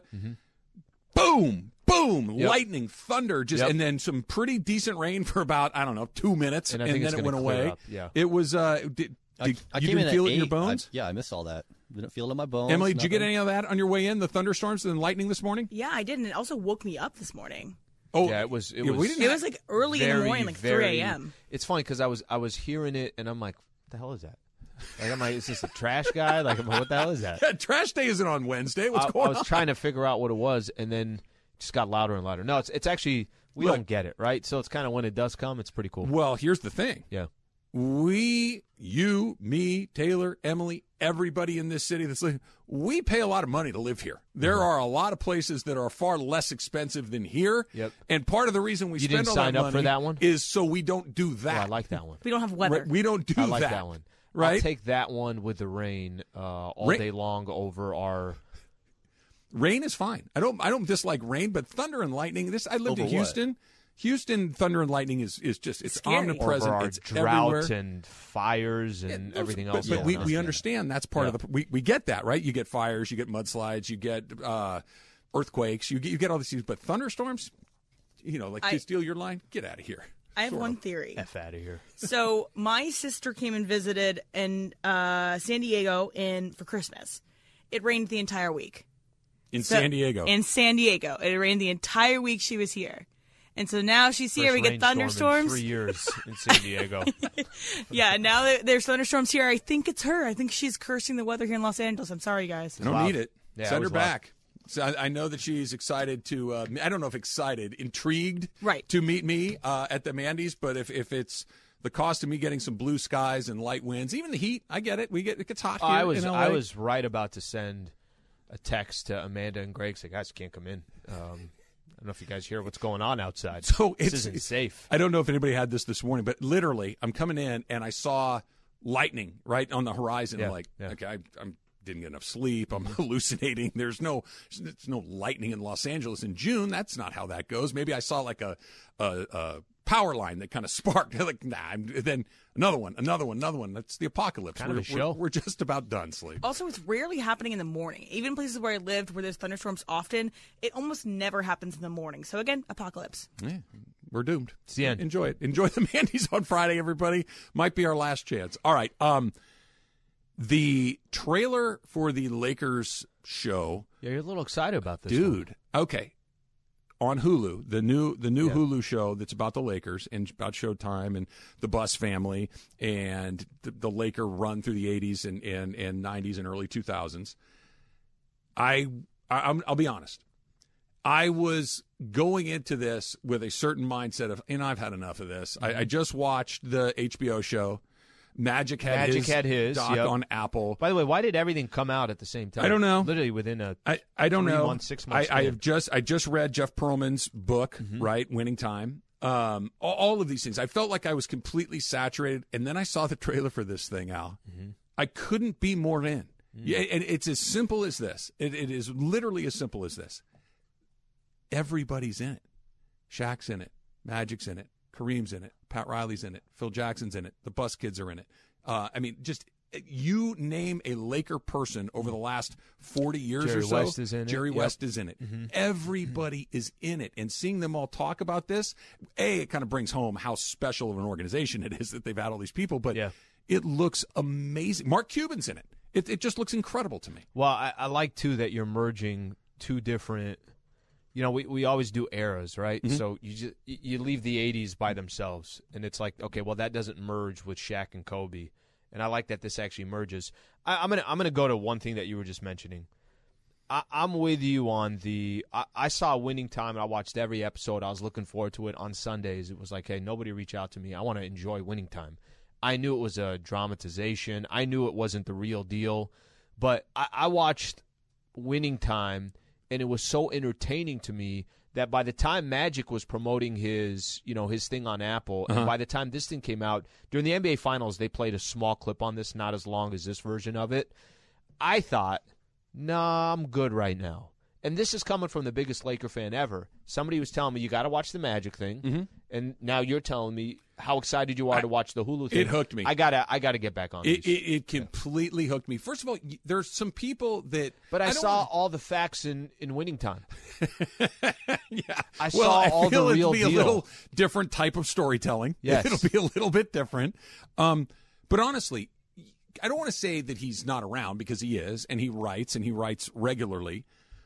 Boom, boom, Mm-hmm. Yep. lightning, thunder, just Yep. and then some pretty decent rain for about I don't know two minutes, And I think then it went away. up, yeah. It was. Uh, did, did- I you came didn't in feel at it in your bones? I, yeah, I missed all that. Didn't feel it in my bones. Emily, did you get nothing. any of that on your way in? The thunderstorms and lightning this morning? Yeah, I did, and it also woke me up this morning. Oh, yeah, it was. It yeah, was. we didn't It was like early in the very, morning, like very- 3 a.m. It's funny because I was I was hearing it and I'm like, what the hell is that? Like I'm like, is this a trash guy? Like, I'm like, what the hell is that? *laughs* Yeah, trash day isn't on Wednesday. What's I, going I was on? trying to figure out what it was, and then it just got louder and louder. No, it's it's actually we Look. don't get it right. So it's kind of when it does come, it's pretty cool. Well, here's the thing. Yeah, we, you, me, Taylor, Emily, everybody in this city that's living, we pay a lot of money to live here. There Mm-hmm. are a lot of places that are far less expensive than here. Yep. And part of the reason we You spend didn't all sign that up for that one? is so we don't do that. Oh, I like that one. *laughs* We don't have weather. We don't do I like that. that one. Right? I'll take that one with the rain uh, all Rain- day long over our. Rain is fine. I don't. I don't dislike rain, but thunder and lightning. This I lived Over in what? Houston. Houston thunder and lightning is is just it's Scary. omnipresent. our it's drought everywhere. and fires and Yeah, everything else. But going we, we understand that's part Yeah. of the we, we get that right. You get fires, you get mudslides, you get uh, earthquakes, you get you get all these things. But thunderstorms, you know, like I- to steal your line, get out of here. *laughs* I have Sort one of. theory. F out of here. *laughs* so my sister came and visited in uh, San Diego in for Christmas. It rained the entire week. in So- San Diego. In San Diego, it rained the entire week she was here, And so now she's here. First we get thunderstorms. three years in San Diego. *laughs* Yeah, now there- there's thunderstorms here. I think it's her. I think she's cursing the weather here in Los Angeles. I'm sorry, guys. I don't loud. need it. Yeah, it Send her was loud. back. So I, I know that she's excited to. Uh, I don't know if excited, intrigued, Right. to meet me uh, at the Mandy's. But if if it's the cost of me getting some blue skies and light winds, even the heat, I get it. We get it gets hot here I was in LA. I was right about to send a text to Amanda and Greg. Say, guys, can't come in. Um, I don't know if you guys hear what's going on outside. So this it's isn't safe. I don't know if anybody had this this morning, but literally, I'm coming in and I saw lightning right on the horizon. Yeah, I'm like, yeah. okay, I, I'm didn't get enough sleep. I'm *laughs* hallucinating. There's no, there's no lightning in Los Angeles in June. That's not how that goes. Maybe I saw like a, a, a power line that kind of *laughs* sparked. like, nah. I'm, then another one, another one, another one. That's the apocalypse. Kind of we're, a show. We're, we're just about done sleep. Also, it's rarely happening in the morning. Even places where I lived, where there's thunderstorms often, it almost never happens in the morning. So again, apocalypse. Yeah, we're doomed. It's the end. Enjoy it. Enjoy the *laughs* Mandy's on Friday, everybody. Might be our last chance. All right. Um, the trailer for the Lakers show, Yeah, you're a little excited about this, one. dude. Okay, on Hulu, the new the new Yeah. Hulu show that's about the Lakers and about Showtime and the Buss family and the, the Laker run through the '80s and and, and '90s and early 2000s. I, I I'm, I'll be honest. I was going into this with a certain mindset of, and I've had enough of this. I, mm-hmm. I just watched the HBO show. Magic had Magic his had his, doc yep. on Apple. By the way, why did everything come out at the same time? I don't know. Literally within a. I, I don't know. months, six months I, I have just I just read Jeff Pearlman's book, Mm-hmm. right, Winning Time. Um, all, all of these things. I felt like I was completely saturated, and then I saw the trailer for this thing, Al. Mm-hmm. I couldn't be more in. Mm. Yeah, and it's as simple as this. It, it is literally as simple as this. Everybody's in it. Shaq's in it. Magic's in it. Kareem's in it. Pat Riley's in it. Phil Jackson's in it. The Buss Kids are in it. Uh, I mean, just you name a Laker person over the last forty years Jerry or so. West is in it. Jerry Yep. West is in it. Everybody is in it, and seeing them all talk about this, a it kind of brings home how special of an organization it is that they've had all these people. But Yeah. it looks amazing. Mark Cuban's in it. It, it just looks incredible to me. Well, I, I like too that you're merging two different. You know, we, we always do eras, right? Mm-hmm. So you just you leave the '80s by themselves, and it's like, okay, well, that doesn't merge with Shaq and Kobe, and I like that this actually merges. I, I'm gonna I'm gonna go to one thing that you were just mentioning. I, I'm with you on the. I, I saw Winning Time, and I watched every episode. I was looking forward to it on Sundays. It was like, hey, nobody reach out to me. I want to enjoy Winning Time. I knew it was a dramatization. I knew it wasn't the real deal, but I, I watched Winning Time, and it was so entertaining to me that by the time Magic was promoting his, you know, his thing on Apple, and uh-huh. by the time this thing came out during the NBA Finals, they played a small clip on this, not as long as this version of it. I thought, nah, I'm good right now. And this is coming from the biggest Laker fan ever. Somebody was telling me you got to watch the Magic thing, and now you're telling me how excited you are to watch the Hulu thing. it hooked me. I gotta, I gotta get back on. It, it, it completely hooked me. First of all, there's some people that. but I, don't saw all the facts in in winning time. *laughs* yeah, I well, saw I all the real it'd be a deal. little different type of storytelling. *laughs* Yes. it'll be a little bit different. Um, but honestly, I don't want to say that he's not around because he is, and he writes and he writes regularly.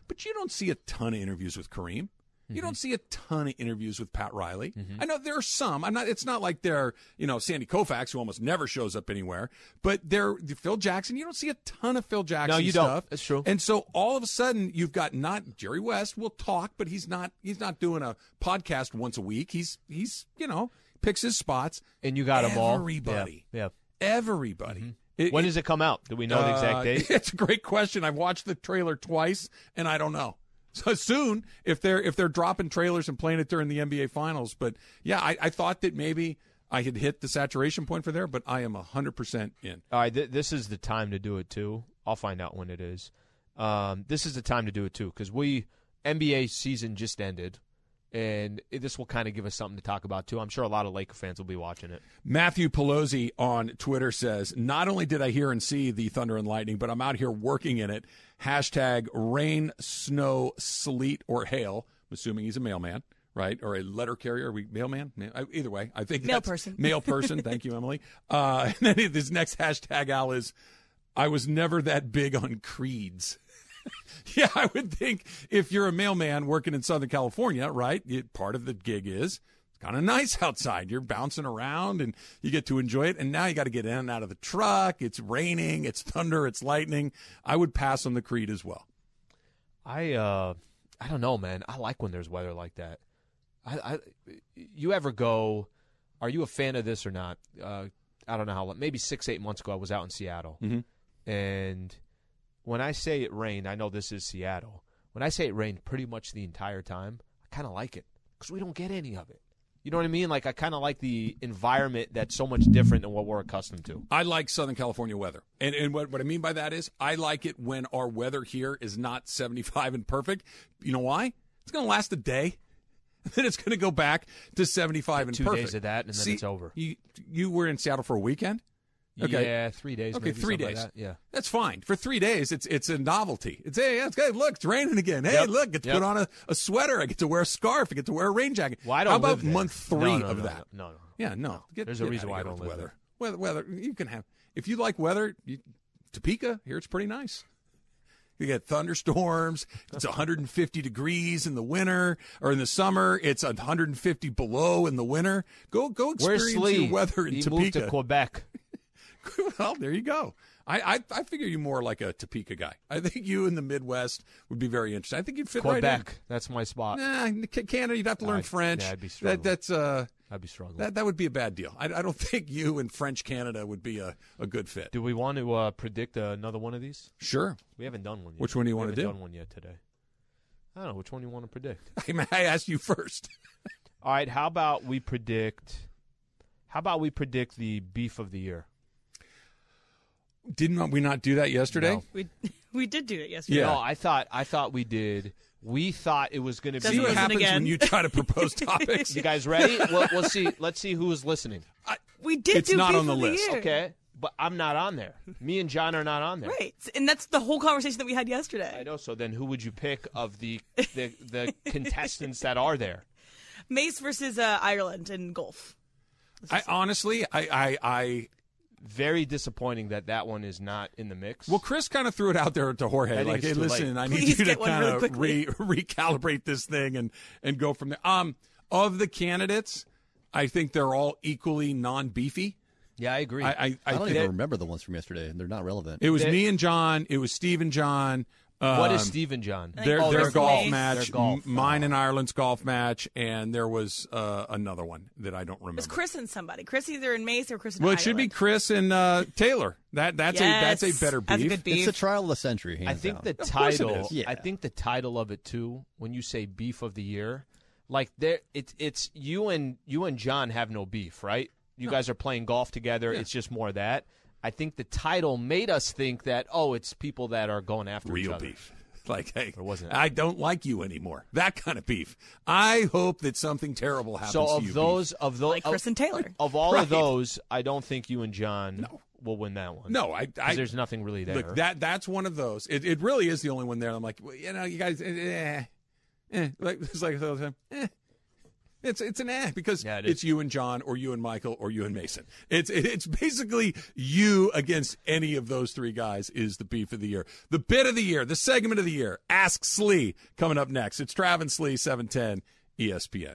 But you don't see a ton of interviews with Kareem. You Mm-hmm. don't see a ton of interviews with Pat Riley. I know there are some. I'm not. It's not like they're you know Sandy Koufax who almost never shows up anywhere. But they're Phil Jackson. You don't see a ton of Phil Jackson. No, you don't. stuff. That's true. And so all of a sudden you've got not Jerry West will talk, but he's not he's not doing a podcast once a week. He's he's you know picks his spots. And you got them all. Everybody. Yeah. Everybody. It- When does it come out? Do we know the exact uh, date? *laughs* It's a great question. I've watched the trailer twice, and I don't know. *laughs* So soon, if they're if they're dropping trailers and playing it during the NBA Finals, but yeah, I, I thought that maybe I had hit the saturation point for there, but I am hundred percent in. All right, th- this is the time to do it too. I'll find out when it is. Um, this is the time to do it too because we NBA season just ended, and it- this will kind of give us something to talk about too. I'm sure a lot of Laker fans will be watching it. Matthew Pelosi on Twitter says, Not only did I hear and see the thunder and lightning, but I'm out here working in it. Hashtag rain, snow, sleet, or hail. I'm assuming he's a mailman, right? Or a letter carrier. Are we mailman? Either way, I think Mail person. *laughs* Mail person. Thank you, Emily. Uh, *laughs* and then his next hashtag, Al, is I was never that big on creeds. *laughs* yeah, I would think if you're a mailman working in Southern California, right? Part of the gig is it's kind of nice *laughs* outside. You're bouncing around and you get to enjoy it. And now you got to get in and out of the truck. It's raining, it's thunder, it's lightning. I would pass on the Creed as well. I uh, I don't know, man. I like when there's weather like that. I, I you ever go? Are you a fan of this or not? Uh, I don't know how. long. Maybe six, eight months ago, I was out in Seattle, Mhm. and when I say it rained, I know this is Seattle. When I say it rained pretty much the entire time, I kind of like it because we don't get any of it. You know what I mean? Like I kind of like the environment that's so much different than what we're accustomed to. I like Southern California weather. And, and what, what I mean by that is I like it when our weather here is not *laughs* 75 and perfect. You know why? It's going to last a day. *laughs* Then it's going to go back to 75 and Two perfect. days of that, and then See, it's over. You, you were in Seattle for a weekend? Okay. Yeah, three days. Okay, three something like days. that. Yeah. That's fine. For three days, it's it's a novelty. It's hey, it's good. Look, it's raining again. Hey, Yep. look, get to Yep. put on a, a sweater. I get to wear a scarf. I get to wear a rain jacket. Well, don't How about there. month three No, no, of no, that? No, no. Yeah, no. Get, There's a reason why I don't live weather. Weather, weather. You can have if you like weather. You, Topeka here, it's pretty nice. You get thunderstorms. It's 150 degrees in the winter, or in the summer, it's 150 below in the winter. Go, go experience your weather in he moved Topeka. to Quebec. *laughs* well, there you go. I, I I figure you more like a Topeka guy. I think you in the Midwest would be very interesting. I think you'd fit Quebec. right That's my spot. in. Nah, Canada, you'd have to learn I'd- French. yeah, I'd be that, that's uh, I'd be struggling. that that would be a bad deal. I, I don't *laughs* think you in French Canada would be a, a good fit. do we want to uh, predict another one of these? Sure. We haven't done one yet. Which one do you We wanna haven't do? done one yet today. I don't know. Which one do you want to predict? *laughs* I, I asked you first. All right. How about we predict? How about we predict the beef of the year? Didn't we not do that yesterday? No. We *laughs* we did do it yesterday. Yeah. No, I thought I thought we did. We thought it was going to Doesn't See be. what happens again. when you try to propose *laughs* topics. You guys ready? we'll, we'll see. Let's see who is listening. We did It's do not on the of list. year. Okay, but I'm not on there. Me and John are not on there. Right. And that's the whole conversation that we had yesterday. I know. So then, who would you pick of the the, the *laughs* contestants that are there? Mace versus uh, Ireland in golf. I honestly, I, I, I Very disappointing that that one is not in the mix. Well, Chris kind of threw it out there to Jorge, I like, "Hey, listen, late. I need Please you to kind of quickly." re- *laughs* recalibrate this thing and and go from there." Um, of the candidates, I think they're all equally non-beefy. yeah, I agree. I, I, I, I don't think even remember the ones from yesterday. They're not relevant. it was They- me and John. It was Steve and John. Um, what is Steve and John? Their, Oh, their golf Mace. match, Their golf. m- mine and Ireland's golf match, and there was uh, another one that I don't remember. It's Chris and somebody. Chris either in Mace or Chris in well, it should be Chris and uh, Taylor. That that's a that's a better That's a beef. good beef. It's the trial of the century. Hands I think down. the Of title. Yeah. I think the title of it too. When you say beef of the year, like there, it's it's you and you and John have no beef, right? You guys are playing golf together. It's just more that. I think the title made us think that oh, it's people that are going after each real other. beef. *laughs* Like, hey, Or wasn't? I don't like you anymore. That kind of beef. I hope that something terrible happens So to of you. those, of those, Like Chris and Taylor. of all Right. of those, I don't think you and John No. will win that one. no, I, 'Cause I there's nothing really there. look that that's one of those. It, it really is the only one there. I'm like, well, you know, you guys, eh, eh, eh. like *laughs* it's like the other time, eh. It's it's an eh because Yeah, it it's you and John or you and Michael or you and Mason. It's it's basically you against any of those three guys is the beef of the year. The bit of the year, the segment of the year. Ask Slee coming up next. It's Travis Slee, E 710 ESPN.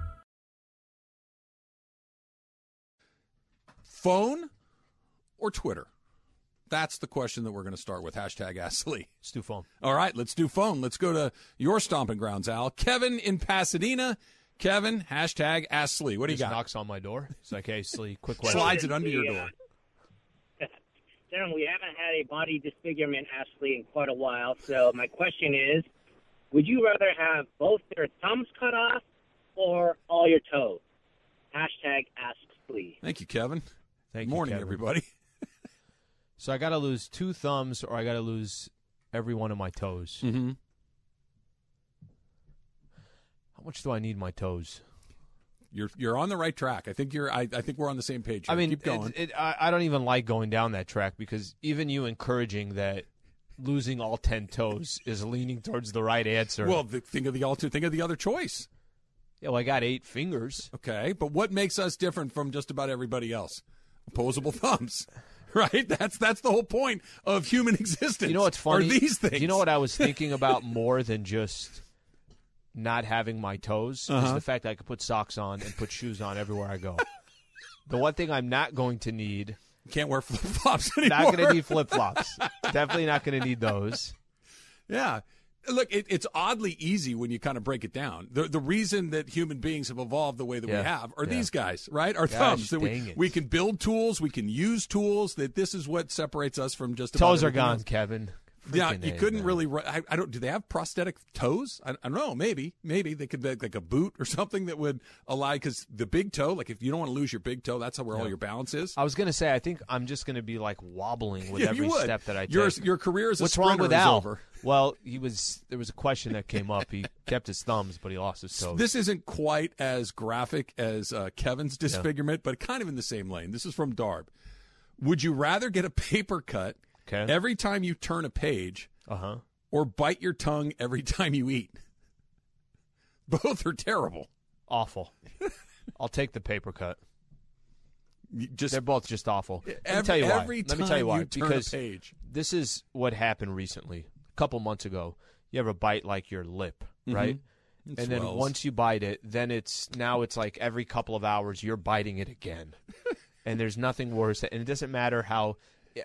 Phone or Twitter? That's the question that we're going to start with. Hashtag Ask Slee. Let's do phone. All right, let's do phone. Let's go to your stomping grounds, Al. Kevin in Pasadena. Kevin, hashtag Ask Slee. What do you got? knocks on my door. It's like, hey, Slee, quick *laughs* question. Slides it under your door. *laughs* Gentlemen, we haven't had a body disfigurement Ashley in quite a while. So my question is, would you rather have both your thumbs cut off or all your toes? Hashtag ask Slee. Thank you, Kevin. Thank Good you, morning, Kevin. everybody. *laughs* So I got to lose two thumbs, or I got to lose every one of my toes. Mm-hmm. How much do I need my toes? You're you're on the right track. I think you're. I, I think we're on the same page. Here. I mean, keep going. It, it, I, I don't even like going down that track because even you encouraging that losing all ten toes is leaning towards the right answer. well, the, think of the other. Think of the other choice. yeah, well, I got eight fingers. Okay, but what makes us different from just about everybody else? Opposable thumbs, *laughs* right? That's that's the whole point of human *laughs* existence. You know what's funny? Are these things? You know what I was thinking about more than just not having my toes is Uh-huh. the fact that I could put socks on and put shoes on everywhere I go. the one thing I'm not going to need, Can't wear flip flops anymore. not going to need flip flops. *laughs* Definitely not going to need those. Yeah. Look, it, it's oddly easy when you kind of break it down. The the reason that human beings have evolved the way that we have are Yeah. these guys, right? Our Gosh, thumbs. That we, it. we can build tools, we can use tools. That this is what separates us from just Toes are gone, else. Kevin. Yeah, you couldn't man. really. I, I don't. Do they have prosthetic toes? I, I don't know. Maybe, maybe they could make like a boot or *laughs* something that would allow. Because the big toe, like if you don't want to lose your big toe, that's how where all your balance is. I was going to say, I think I'm just going to be like wobbling with *laughs* Yeah, every step that I take. Your your career as a What's wrong with is Al? over. *laughs* Well, he was. There was a question that came up. He kept his thumbs, but he lost his toes. This isn't quite as graphic as uh, Kevin's disfigurement, but kind of in the same lane. This is from Darb. Would you rather get a paper cut Okay. every time you turn a page, Uh huh. or bite your tongue every *laughs* time you eat? Both are terrible. Awful. I'll take the paper cut. You Just They're both just awful. Let me tell you why. every Let me tell you why. turn because a page. this is what happened recently. A couple months ago, you ever bite like your lip, right? It And then once you bite it, then it's now it's like every couple of hours you're biting it again, *laughs* and there's nothing worse. And it doesn't matter how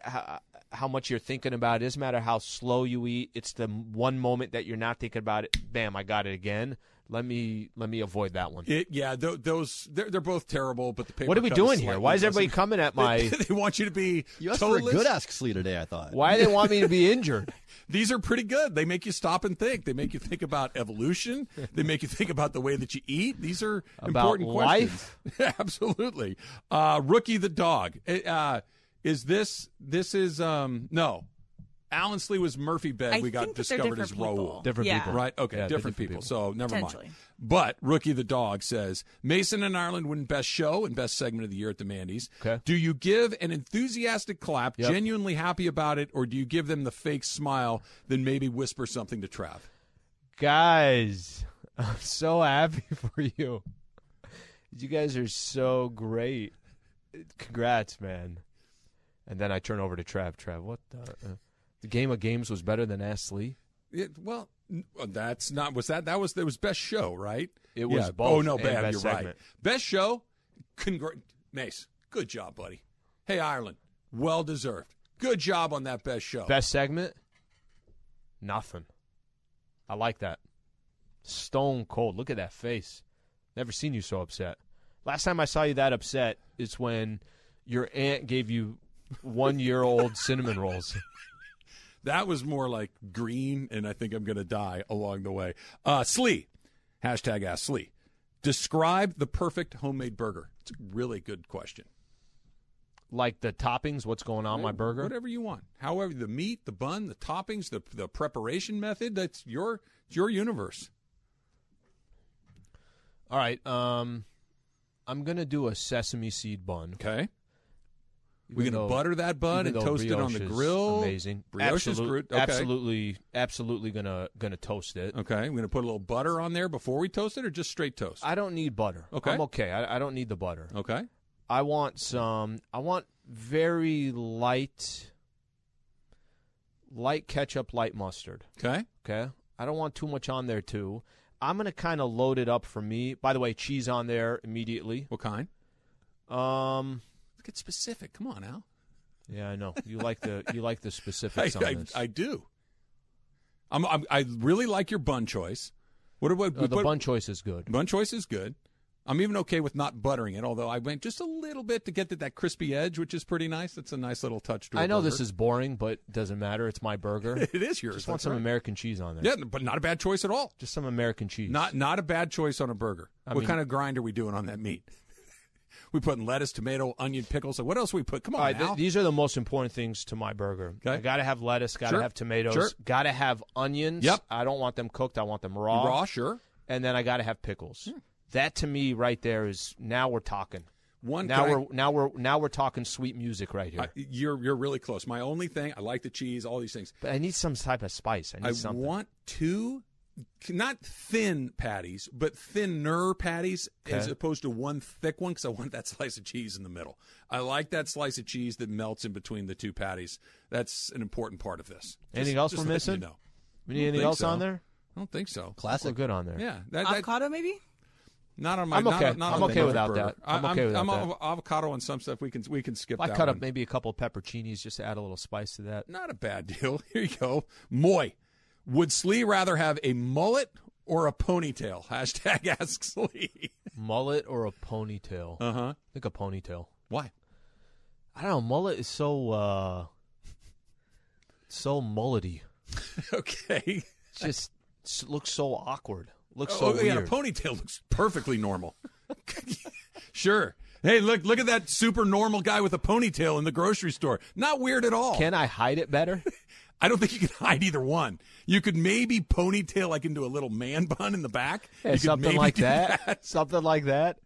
how, how much you're thinking about it. It doesn't matter how slow you eat. It's the one moment that you're not thinking about it. Bam! I got it again. Let me let me avoid that one. It, yeah, th- those they're, they're both terrible. But the paper What are we doing here? Why is everybody less- coming at *laughs* my? They, they want you to be You asked for a good Ask Slee today, I thought. Why do they want me to be *laughs* injured? These are pretty good. They make you stop and think. They make you think about evolution. They make you think about the way that you eat. These are About important life? questions. *laughs* Absolutely. Uh, Rookie the dog. Uh, is this this is um no. Alan Slee was Murphy Bed. I we got think that they're discovered as different people. Raul. Different Yeah. people. Right. Okay. Yeah, different, different people. So never mind. But Rookie the Dog says Mason and Ireland win Best Show and Best Segment of the Year at the Mandy's. Okay. Do you give an enthusiastic clap, Yep. genuinely happy about it, or do you give them the fake smile, then maybe whisper something to Trav? Guys, *laughs* I'm so happy *laughs* for you. You guys are so great. Congrats, man. And then I turn over to Trav. Trav, what the? Uh, the game of games was better than Ask Slee. It, well, uh, that's not. Was that that was that was Best Show, right? It was Yeah. both Oh no, bad. You're Segment. right. Best Show. Congr- Mace, good job, buddy. Hey, Ireland, well deserved. Good job on that Best Show. Best segment? Nothing. I like that. Stone cold. Look at that face. Never seen you so upset. Last time I saw you that upset is when your aunt gave you one year old cinnamon rolls. That was more like green, and I think I'm going to die along the way. Uh, Slee, hashtag Ask Slee. Describe the perfect homemade burger. It's a really good question. Like the toppings, what's going on my burger? Whatever you want. However, the meat, the bun, the toppings, the the preparation method. That's your it's your universe. All right. Um, I'm gonna do a sesame seed bun. Okay. Even We're though- to butter that bun and toast it on the grill. Amazing. Brioche is Absolute- Okay. Absolutely, absolutely gonna gonna toast it. Okay. I'm going to put a little butter on there before we toast it, or just straight toast. I don't need butter. Okay. I'm okay. I, I don't need the butter. Okay. I want some. I want very light, light ketchup, light mustard. Okay. Okay. I don't want too much on there too. I'm gonna kind of load it up for me. By the way, cheese on there immediately. What kind? Um. Get specific. Come on, Al. Yeah, I know you like the you like the *laughs* I, specifics on I, this. I do. I'm, I'm, I really like your bun choice. What about Uh, the what- bun choice is good. Bun choice is good. I'm even okay with not buttering it, although I went just a little bit to get to that crispy edge, which is pretty nice. That's a nice little touch to. I know burger. this is boring, but doesn't matter. It's my burger. *laughs* It is yours. Just want some right. American cheese on there. Yeah, but not a bad choice at all. Just some American cheese. Not not a bad choice on a burger. I what mean- kind of grind are we doing on that meat? We put in lettuce, tomato, onion, pickles. Like, what else we put? Come on, right, th- these are the most important things to my burger. Okay. I got to have lettuce, got to Sure. have tomatoes, Sure. got to have onions. Yep. I don't want them cooked. I want them raw. raw, sure. And then I got to have pickles. Hmm. That to me right there is now we're talking. One Now we're now we're now we're talking sweet music right here. I- you're you're really close. My only thing, I like the cheese, all these things. but I need some type of spice. I need I want two, not thin patties, but thinner patties, as opposed to one thick one, because I want that *laughs* slice of cheese in the middle. I like that slice of cheese that melts in between the two patties. That's an important part of this. Anything Just- else just we're letting you missing? know. we need anything else so. on there? I don't think so. We're Classic. good on there. Yeah, that, that, Avocado, maybe? not on my. I'm okay. Not, I'm okay without burger. that. I'm I- okay without I'm that. avocado and some stuff. We can we can skip. I that cut one. up maybe a couple of pepperoncinis just to add a little spice to that. Not a bad *laughs* deal. Here you go. Moy. Would Slee rather have a mullet or a ponytail? *laughs* Hashtag ask Slee. Mullet or a ponytail? Uh huh. I think a ponytail. Why? I don't know. Mullet is so uh so mullety. *laughs* okay. Just looks so awkward. Looks oh, so yeah, a ponytail looks perfectly normal. *laughs* sure. Hey, look look at that super normal guy with a ponytail in the grocery store. Not weird at all. Can I hide it better? I don't think you can *laughs* hide either one. You could maybe ponytail like into a little man *laughs* bun in the back. Yeah, something like do that. *laughs* Something like that.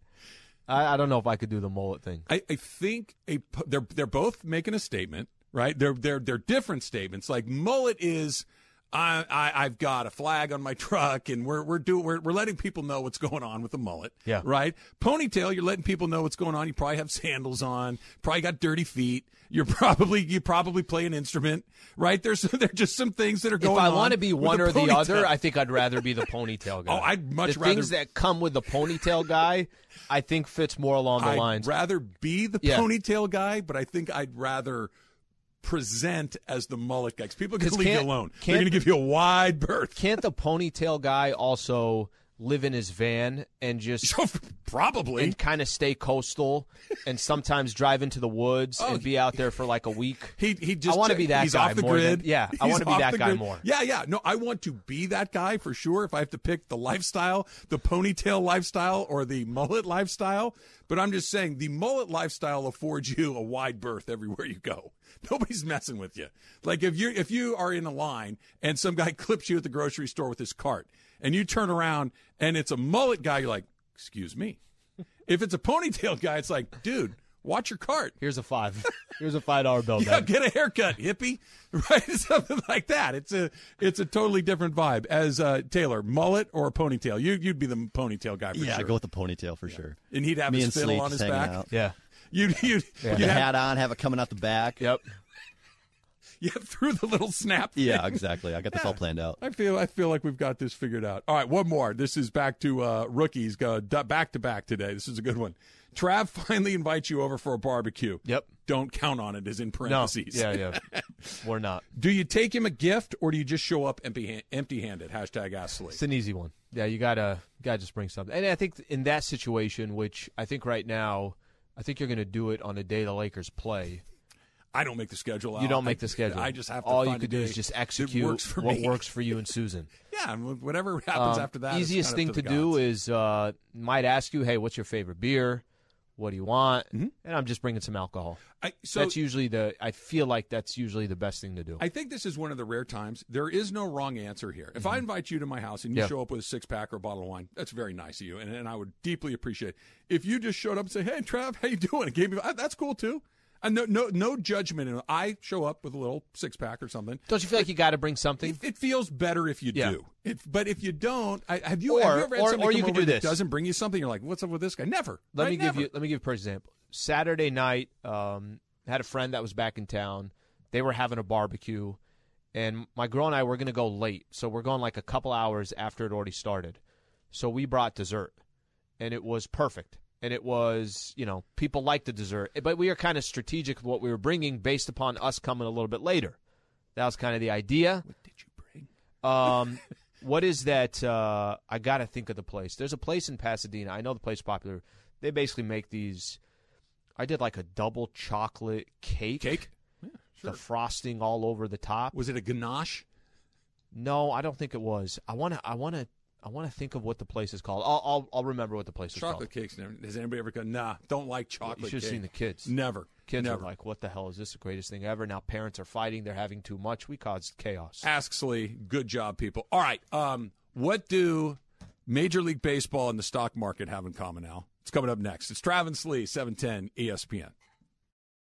I, I don't know if I could do the mullet thing. I, I think a they're they're both making a statement, right? They're they're they're different statements. Like mullet is, I, I I've got a flag on my truck, and we're we're doing we're we're letting people know what's going on with the mullet. Yeah. Right. Ponytail, you're letting people know what's going on. You probably have sandals on. Probably got dirty feet. You're *laughs* probably you probably play an instrument. Right. There's *laughs* there're just some things that are going on. If I want to be one or the ponytail. other, I think I'd rather be the ponytail *laughs* oh, guy. Oh, I'd much the rather- things that come with the ponytail guy. I think fits more along the I'd lines. rather be the Yeah. ponytail guy, but I think I'd rather present as the mullet guy. people are going 'Cause to leave you alone. They're going to give you a wide berth. Can't the ponytail guy also live in his van and just *laughs* Probably. and kind of stay coastal and sometimes drive into the woods *laughs* Oh, and be out there for like a week? He he just I want to be that he's guy off the more than- grid. yeah, I want to be that guy grid. more. Yeah, yeah. No, I want to be that guy for sure. If I have to pick the lifestyle, the ponytail lifestyle or the mullet lifestyle, but I'm just saying the mullet lifestyle affords you a wide berth everywhere you go. *laughs* Nobody's messing with you. Like if you if you are in a line and some guy clips you at the grocery store with his cart, and you turn around and it's a mullet guy, you're like, "Excuse me." If it's a ponytail guy, it's like, "Dude, watch your cart." Here's a five. *laughs* Here's a five dollar bill. *laughs* Yeah, man. get a haircut, hippie, *laughs* right? Something like that. It's a it's a totally different vibe. As uh, Taylor, mullet or a ponytail? You you'd be the ponytail guy for yeah, sure. Yeah, go with the ponytail for sure. and he'd have Me his and fiddle Sleep on his hanging back. out. Yeah. You'd you'd, Yeah. you'd The have, hat on, have it coming out the back. Yep. *laughs* you have through the little snap. Yeah, exactly. I got this Yeah. all planned out. I feel I feel like we've got this figured out. All right, one more. This is back to uh, rookies. Go back to back today. This is a good one. Trav *laughs* finally invites you over for a barbecue. Yep. Don't count on it. Is in No. parentheses. Yeah, yeah. *laughs* We're not. Do you take him a gift or do you just show up empty empty handed? Hashtag ask. It's an easy one. Yeah, you gotta gotta just bring something. And I think in that situation, which I think right now, I think you're gonna do it on the day the Lakers play. I don't make the schedule. You don't make the schedule. I just have to. All you could do is just execute works what me. works for you and Susan. *laughs* Yeah, and whatever happens Um, after that. easiest thing to, the do is uh, might ask you, hey, what's your favorite beer? What do you want? Mm-hmm. And I'm just bringing some alcohol. I, so that's usually the. I feel like that's usually the best thing to do. I think this is one of the rare times there is no wrong answer here. If I invite you to my house and you Mm-hmm. Yeah. show up with a six pack or a bottle of wine, that's very nice of you, and, and I would deeply appreciate. it. If you just showed up and say, "Hey, Trav, how you doing?" and gave me uh, that's cool too. And no, no, no judgment. I show up with a little six pack or something. Don't you feel like you got to bring something? It, it feels better if you Yeah. do. It, but if you don't, I, have you Or- have you ever had or- or you could do that this. doesn't bring you something? You're like, "What's up with this guy?" Never. Let Right? me give Never. you. Let me give you for example. Saturday night, um, had a friend that was back in town. They were having a barbecue, and my girl and I were going to go late, so we're going like a couple hours after it already started. So we brought dessert, and it was perfect. And it was, you know, people like the dessert, but we were kind of strategic with what we were bringing based upon us coming a little bit later. That was kind of the idea. What did you bring? Um, *laughs* what is that? Uh, I got to think of the place. There's a place in Pasadena. I know the place popular. They basically make these. I did like a double chocolate cake. Cake. Yeah, sure. The frosting all over the top. Was it a ganache? No, I don't think it was. I want to. I want to. I want to think of what the place is called. I'll I'll, I'll remember what the place is called. Chocolate cakes. Has anybody ever gone? Nah, don't like chocolate. You should have seen the kids. Never. Kids Never. are like, "What the hell is this? The greatest thing ever!" Now parents are fighting. They're having too much. We caused chaos. Ask Slee. Good job, people. All right. Um, what do Major League Baseball and the stock market have in common now? It's coming up next. It's Travis Slee, 710 ESPN.